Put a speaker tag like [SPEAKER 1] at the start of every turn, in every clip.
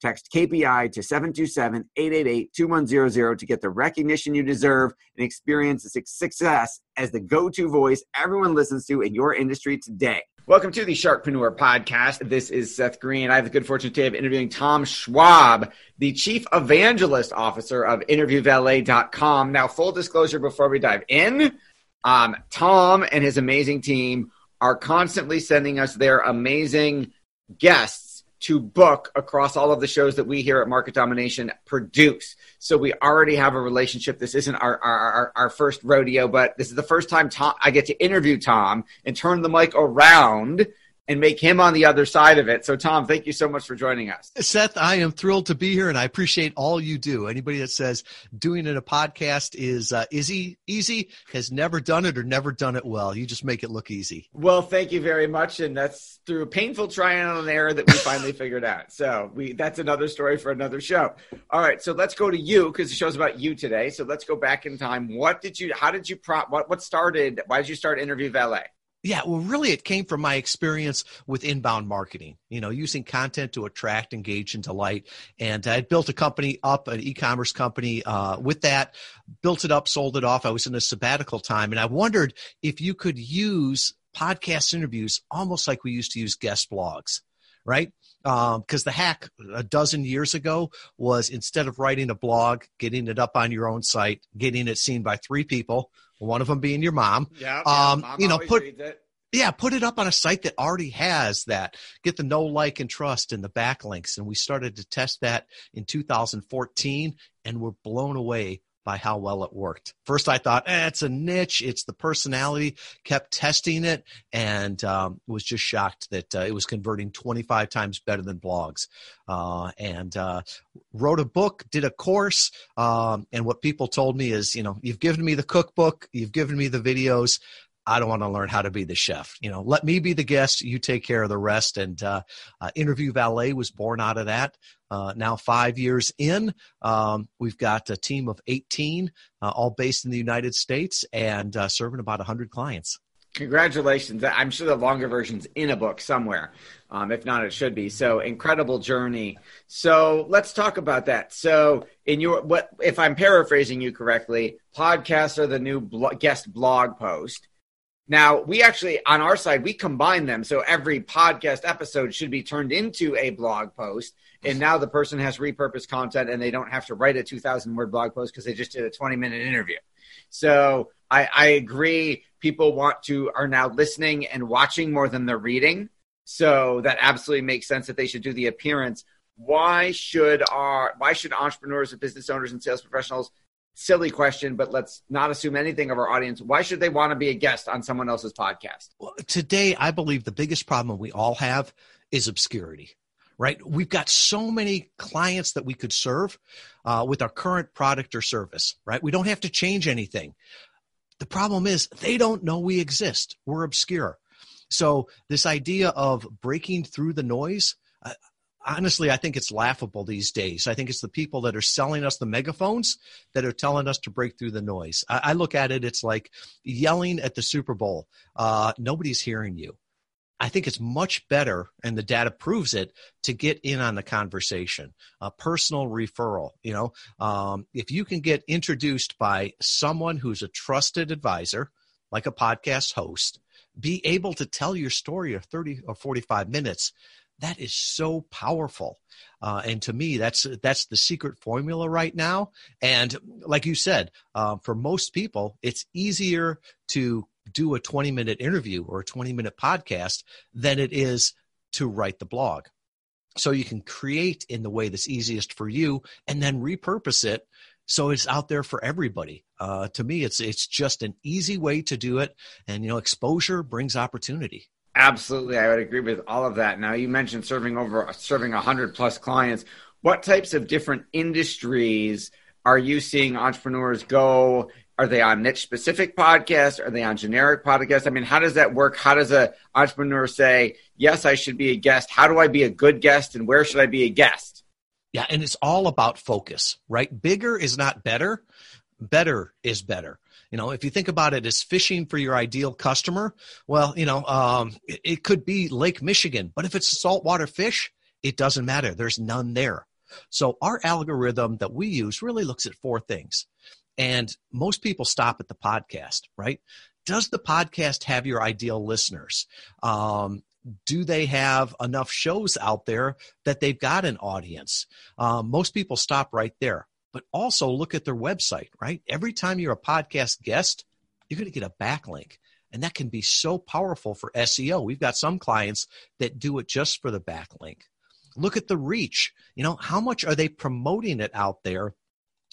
[SPEAKER 1] Text KPI to 727 888 2100 to get the recognition you deserve and experience the success as the go to voice everyone listens to in your industry today. Welcome to the Sharkpreneur Podcast. This is Seth Green. I have the good fortune today of interviewing Tom Schwab, the Chief Evangelist Officer of InterviewValet.com. Now, full disclosure before we dive in, um, Tom and his amazing team are constantly sending us their amazing guests to book across all of the shows that we here at Market Domination produce. So we already have a relationship. This isn't our, our, our, first rodeo, but this is the first time Tom, I get to interview Tom and turn the mic around and make him on the other side of it. So, Tom, thank you so much for joining us.
[SPEAKER 2] Seth, I am thrilled to be here, and I appreciate all you do. Anybody that says doing it a podcast is uh, easy, easy has never done it or never done it well. You just make it look easy.
[SPEAKER 1] Well, thank you very much, and that's through a painful trial and error that we finally figured out. So, we that's another story for another show. All right, so let's go to you because the show's about you today. So let's go back in time. What did you? How did you? Pro, what what started? Why did you start Interview Valet?
[SPEAKER 2] Yeah, well, really, it came from my experience with inbound marketing, you know, using content to attract, engage, and delight. And I built a company up, an e commerce company uh, with that, built it up, sold it off. I was in a sabbatical time, and I wondered if you could use podcast interviews almost like we used to use guest blogs, right? because um, the hack a dozen years ago was instead of writing a blog, getting it up on your own site, getting it seen by three people, one of them being your mom.
[SPEAKER 1] Yeah, um,
[SPEAKER 2] mom you know, put yeah, put it up on a site that already has that. Get the no like and trust and the backlinks, and we started to test that in 2014, and we're blown away by how well it worked. First, I thought, eh, it's a niche, it's the personality. Kept testing it and um, was just shocked that uh, it was converting 25 times better than blogs. Uh, and uh, wrote a book, did a course. Um, and what people told me is, you know, you've given me the cookbook, you've given me the videos. I don't want to learn how to be the chef. You know, let me be the guest. You take care of the rest. And uh, uh, Interview Valet was born out of that. Uh, now, five years in, um, we've got a team of 18, uh, all based in the United States and uh, serving about 100 clients.
[SPEAKER 1] Congratulations. I'm sure the longer version's in a book somewhere. Um, if not, it should be. So incredible journey. So let's talk about that. So in your, what, if I'm paraphrasing you correctly, podcasts are the new blo- guest blog post. Now, we actually, on our side, we combine them. So every podcast episode should be turned into a blog post. And now the person has repurposed content and they don't have to write a 2,000 word blog post because they just did a 20 minute interview. So I, I agree. People want to, are now listening and watching more than they're reading. So that absolutely makes sense that they should do the appearance. Why should our, why should entrepreneurs and business owners and sales professionals silly question, but let's not assume anything of our audience. Why should they want to be a guest on someone else's podcast?
[SPEAKER 2] Well, today, I believe the biggest problem we all have is obscurity. Right, we've got so many clients that we could serve uh, with our current product or service. Right, we don't have to change anything. The problem is they don't know we exist. We're obscure. So this idea of breaking through the noise, honestly, I think it's laughable these days. I think it's the people that are selling us the megaphones that are telling us to break through the noise. I, I look at it, it's like yelling at the Super Bowl. Uh, nobody's hearing you. I think it's much better, and the data proves it, to get in on the conversation. A personal referral. You know, um, if you can get introduced by someone who's a trusted advisor, like a podcast host, be able to tell your story of 30 or 45 minutes that is so powerful. Uh, and to me that's that's the secret formula right now. And like you said uh, for most people it's easier to do a 20 minute interview or a 20 minute podcast than it is to write the blog. So you can create in the way that's easiest for you and then repurpose it so it's out there for everybody. Uh, to me it's it's just an easy way to do it. And you know exposure brings opportunity
[SPEAKER 1] Absolutely, I would agree with all of that. Now, you mentioned serving over serving hundred plus clients. What types of different industries are you seeing entrepreneurs go? Are they on niche specific podcasts? Are they on generic podcasts? I mean, how does that work? How does a entrepreneur say, "Yes, I should be a guest"? How do I be a good guest, and where should I be a guest?
[SPEAKER 2] Yeah, and it's all about focus, right? Bigger is not better. Better is better. You know, if you think about it as fishing for your ideal customer, well, you know, um, it, it could be Lake Michigan, but if it's a saltwater fish, it doesn't matter. There's none there. So our algorithm that we use really looks at four things. And most people stop at the podcast, right? Does the podcast have your ideal listeners? Um, do they have enough shows out there that they've got an audience? Um, most people stop right there but also look at their website, right? Every time you're a podcast guest, you're going to get a backlink. And that can be so powerful for SEO. We've got some clients that do it just for the backlink. Look at the reach. You know, how much are they promoting it out there?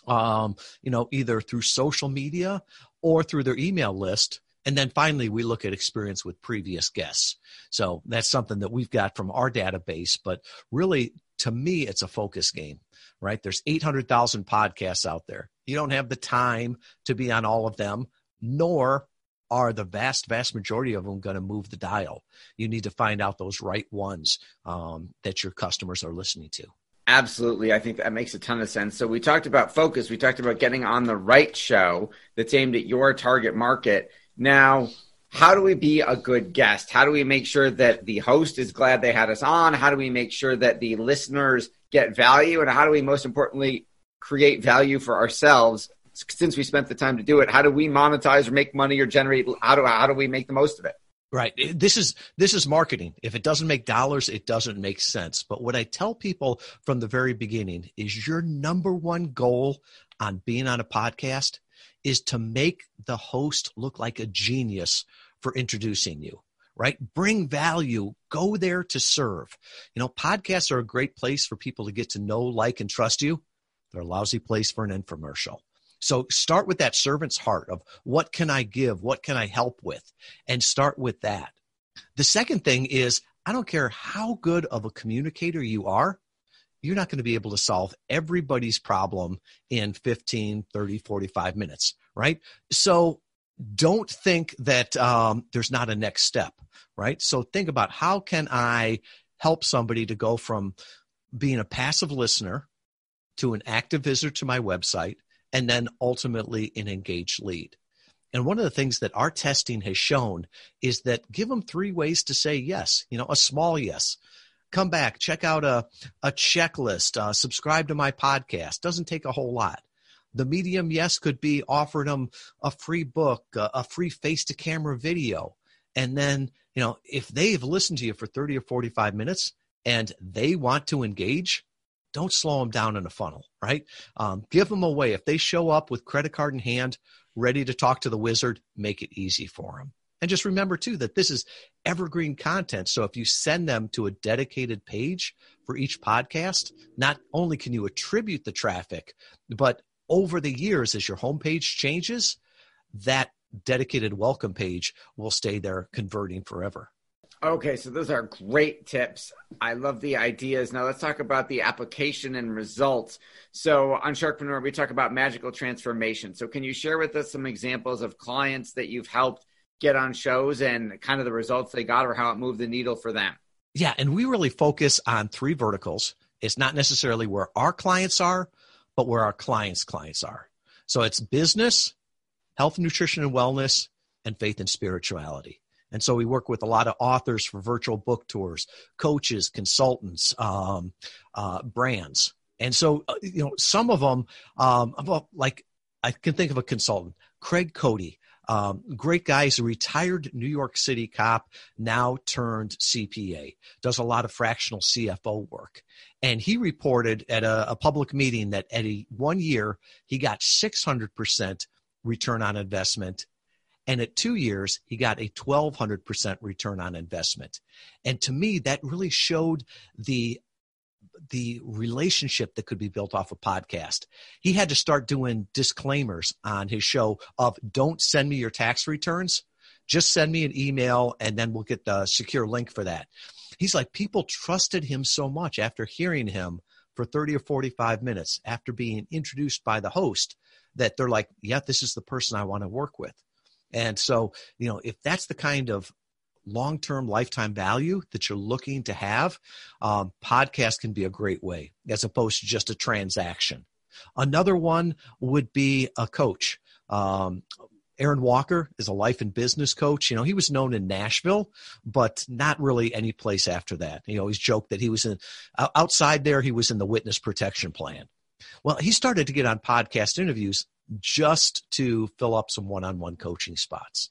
[SPEAKER 2] Um, you know, either through social media or through their email list. And then finally, we look at experience with previous guests. So that's something that we've got from our database. But really, to me, it's a focus game right? There's 800,000 podcasts out there. You don't have the time to be on all of them, nor are the vast, vast majority of them going to move the dial. You need to find out those right ones um, that your customers are listening to.
[SPEAKER 1] Absolutely. I think that makes a ton of sense. So we talked about focus. We talked about getting on the right show that's aimed at your target market. Now, how do we be a good guest? How do we make sure that the host is glad they had us on? How do we make sure that the listeners get value? And how do we most importantly create value for ourselves since we spent the time to do it? How do we monetize or make money or generate how do how do we make the most of it?
[SPEAKER 2] Right. This is this is marketing. If it doesn't make dollars it doesn't make sense. But what i tell people from the very beginning is your number one goal on being on a podcast is to make the host look like a genius for introducing you right? Bring value, go there to serve. You know, podcasts are a great place for people to get to know, like, and trust you. They're a lousy place for an infomercial. So start with that servant's heart of what can I give? What can I help with? And start with that. The second thing is I don't care how good of a communicator you are, you're not going to be able to solve everybody's problem in 15, 30, 45 minutes, right? So don't think that um, there's not a next step, right? So think about how can I help somebody to go from being a passive listener to an active visitor to my website and then ultimately an engaged lead. And one of the things that our testing has shown is that give them three ways to say yes, you know, a small yes. Come back, check out a, a checklist, uh, subscribe to my podcast. Doesn't take a whole lot. The medium yes could be offering them a free book, a free face to camera video. And then, you know, if they've listened to you for 30 or 45 minutes and they want to engage, don't slow them down in a funnel, right? Um, give them away. If they show up with credit card in hand, ready to talk to the wizard, make it easy for them. And just remember too that this is evergreen content. So if you send them to a dedicated page for each podcast, not only can you attribute the traffic, but over the years, as your homepage changes, that dedicated welcome page will stay there converting forever.
[SPEAKER 1] Okay, so those are great tips. I love the ideas. Now let's talk about the application and results. So on Sharkpreneur, we talk about magical transformation. So can you share with us some examples of clients that you've helped get on shows and kind of the results they got or how it moved the needle for them?
[SPEAKER 2] Yeah, and we really focus on three verticals. It's not necessarily where our clients are, but where our clients' clients are. So it's business, health, nutrition, and wellness, and faith and spirituality. And so we work with a lot of authors for virtual book tours, coaches, consultants, um, uh, brands. And so, uh, you know, some of them, um, like I can think of a consultant, Craig Cody. Um, great guy. He's a retired New York City cop, now turned CPA, does a lot of fractional CFO work. And he reported at a, a public meeting that at a one year, he got 600% return on investment. And at two years, he got a 1200% return on investment. And to me, that really showed the the relationship that could be built off a podcast. He had to start doing disclaimers on his show of don't send me your tax returns. Just send me an email and then we'll get the secure link for that. He's like, people trusted him so much after hearing him for 30 or 45 minutes after being introduced by the host that they're like, yeah, this is the person I want to work with. And so, you know, if that's the kind of long term lifetime value that you're looking to have, um, podcast can be a great way as opposed to just a transaction. Another one would be a coach. Um, Aaron Walker is a life and business coach. You know, he was known in Nashville, but not really any place after that. He always joked that he was in outside there, he was in the witness protection plan. Well, he started to get on podcast interviews just to fill up some one on one coaching spots.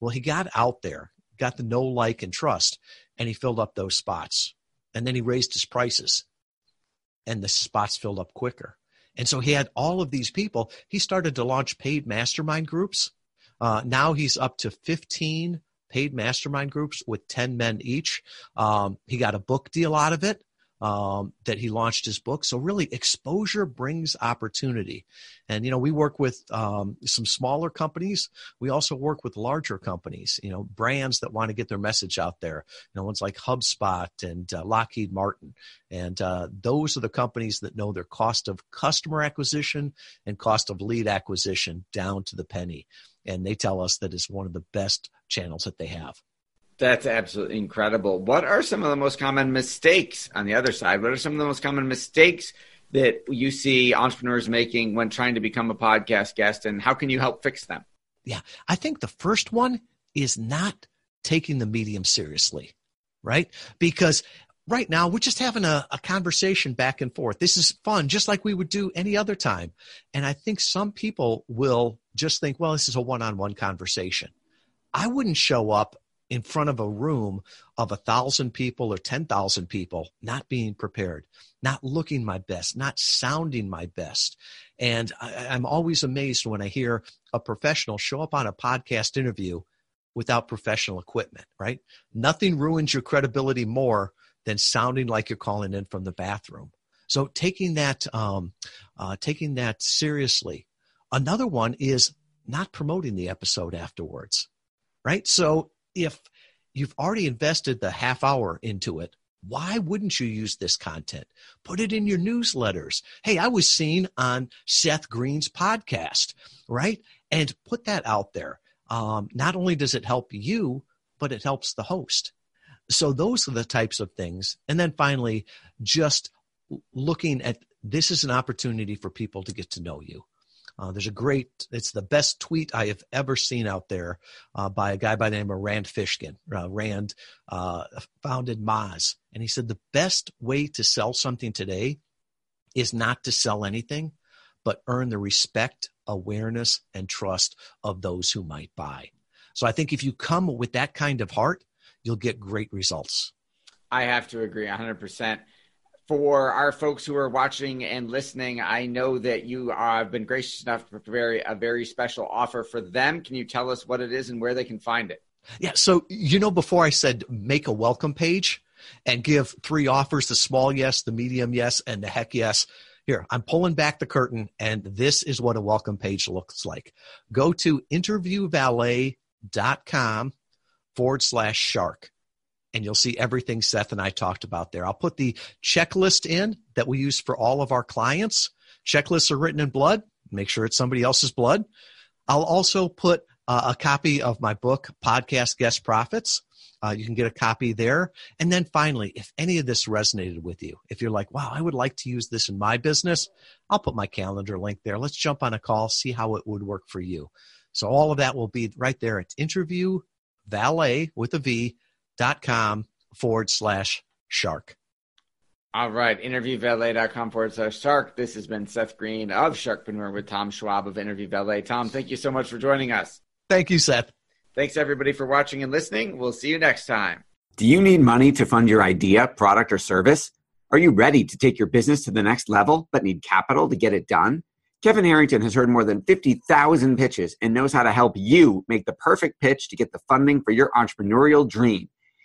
[SPEAKER 2] Well, he got out there got the know, like, and trust, and he filled up those spots. And then he raised his prices, and the spots filled up quicker. And so he had all of these people. He started to launch paid mastermind groups. Uh, now he's up to 15 paid mastermind groups with 10 men each. Um, he got a book deal out of it um, that he launched his book. So really, exposure brings opportunity. And you know, we work with um, some smaller companies. We also work with larger companies. You know, brands that want to get their message out there. You know, ones like HubSpot and uh, Lockheed Martin, and uh, those are the companies that know their cost of customer acquisition and cost of lead acquisition down to the penny. And they tell us that it's one of the best channels that they have.
[SPEAKER 1] That's absolutely incredible. What are some of the most common mistakes on the other side? What are some of the most common mistakes that you see entrepreneurs making when trying to become a podcast guest, and how can you help fix them?
[SPEAKER 2] Yeah, I think the first one is not taking the medium seriously, right? Because right now we're just having a, a, conversation back and forth. This is fun, just like we would do any other time. And I think some people will just think, well, this is a one on one conversation. I wouldn't show up in front of a room of a thousand people or 10,000 people, not being prepared, not looking my best, not sounding my best. And I, am always amazed when I hear a professional show up on a podcast interview without professional equipment, right? Nothing ruins your credibility more than sounding like you're calling in from the bathroom. So taking that, um, uh, taking that seriously. Another one is not promoting the episode afterwards, right? So if you've already invested the half hour into it, why wouldn't you use this content? Put it in your newsletters. Hey, I was seen on Seth Green's podcast, right? And put that out there. Um, not only does it help you, but it helps the host. So those are the types of things. And then finally, just looking at this is an opportunity for people to get to know you. Uh, there's a great, it's the best tweet I have ever seen out there uh, by a guy by the name of Rand Fishkin. Uh, Rand uh, founded Moz. And he said the best way to sell something today is not to sell anything, but earn the respect, awareness, and trust of those who might buy. So I think if you come with that kind of heart, you'll get great results.
[SPEAKER 1] I have to agree 100% for our folks who are watching and listening, I know that you uh, have been gracious enough to prepare a very special offer for them. Can you tell us what it is and where they can find it?
[SPEAKER 2] Yeah. So, you know, before I said make a welcome page and give three offers the small yes, the medium yes, and the heck yes. Here, I'm pulling back the curtain, and this is what a welcome page looks like. Go to interviewvalet.com forward slash shark and you'll see everything Seth and I talked about there. I'll put the checklist in that we use for all of our clients. Checklists are written in blood. Make sure it's somebody else's blood. I'll also put uh, a copy of my book, Podcast Guest Profits. Uh, you can get a copy there. And then finally, if any of this resonated with you, if you're like, wow, I would like to use this in my business, I'll put my calendar link there. Let's jump on a call, see how it would work for you. So all of that will be right there at interview valet with a V dot com forward slash shark.
[SPEAKER 1] All right, interviewvalet.com forward slash shark. This has been Seth Green of Sharkpreneur with Tom Schwab of Interview Valet. Tom, thank you so much for joining us.
[SPEAKER 2] Thank you, Seth.
[SPEAKER 1] Thanks everybody for watching and listening. We'll see you next time. Do you need money to fund your idea, product, or service? Are you ready to take your business to the next level but need capital to get it done? Kevin Harrington has heard more than 50,000 pitches and knows how to help you make the perfect pitch to get the funding for your entrepreneurial dream.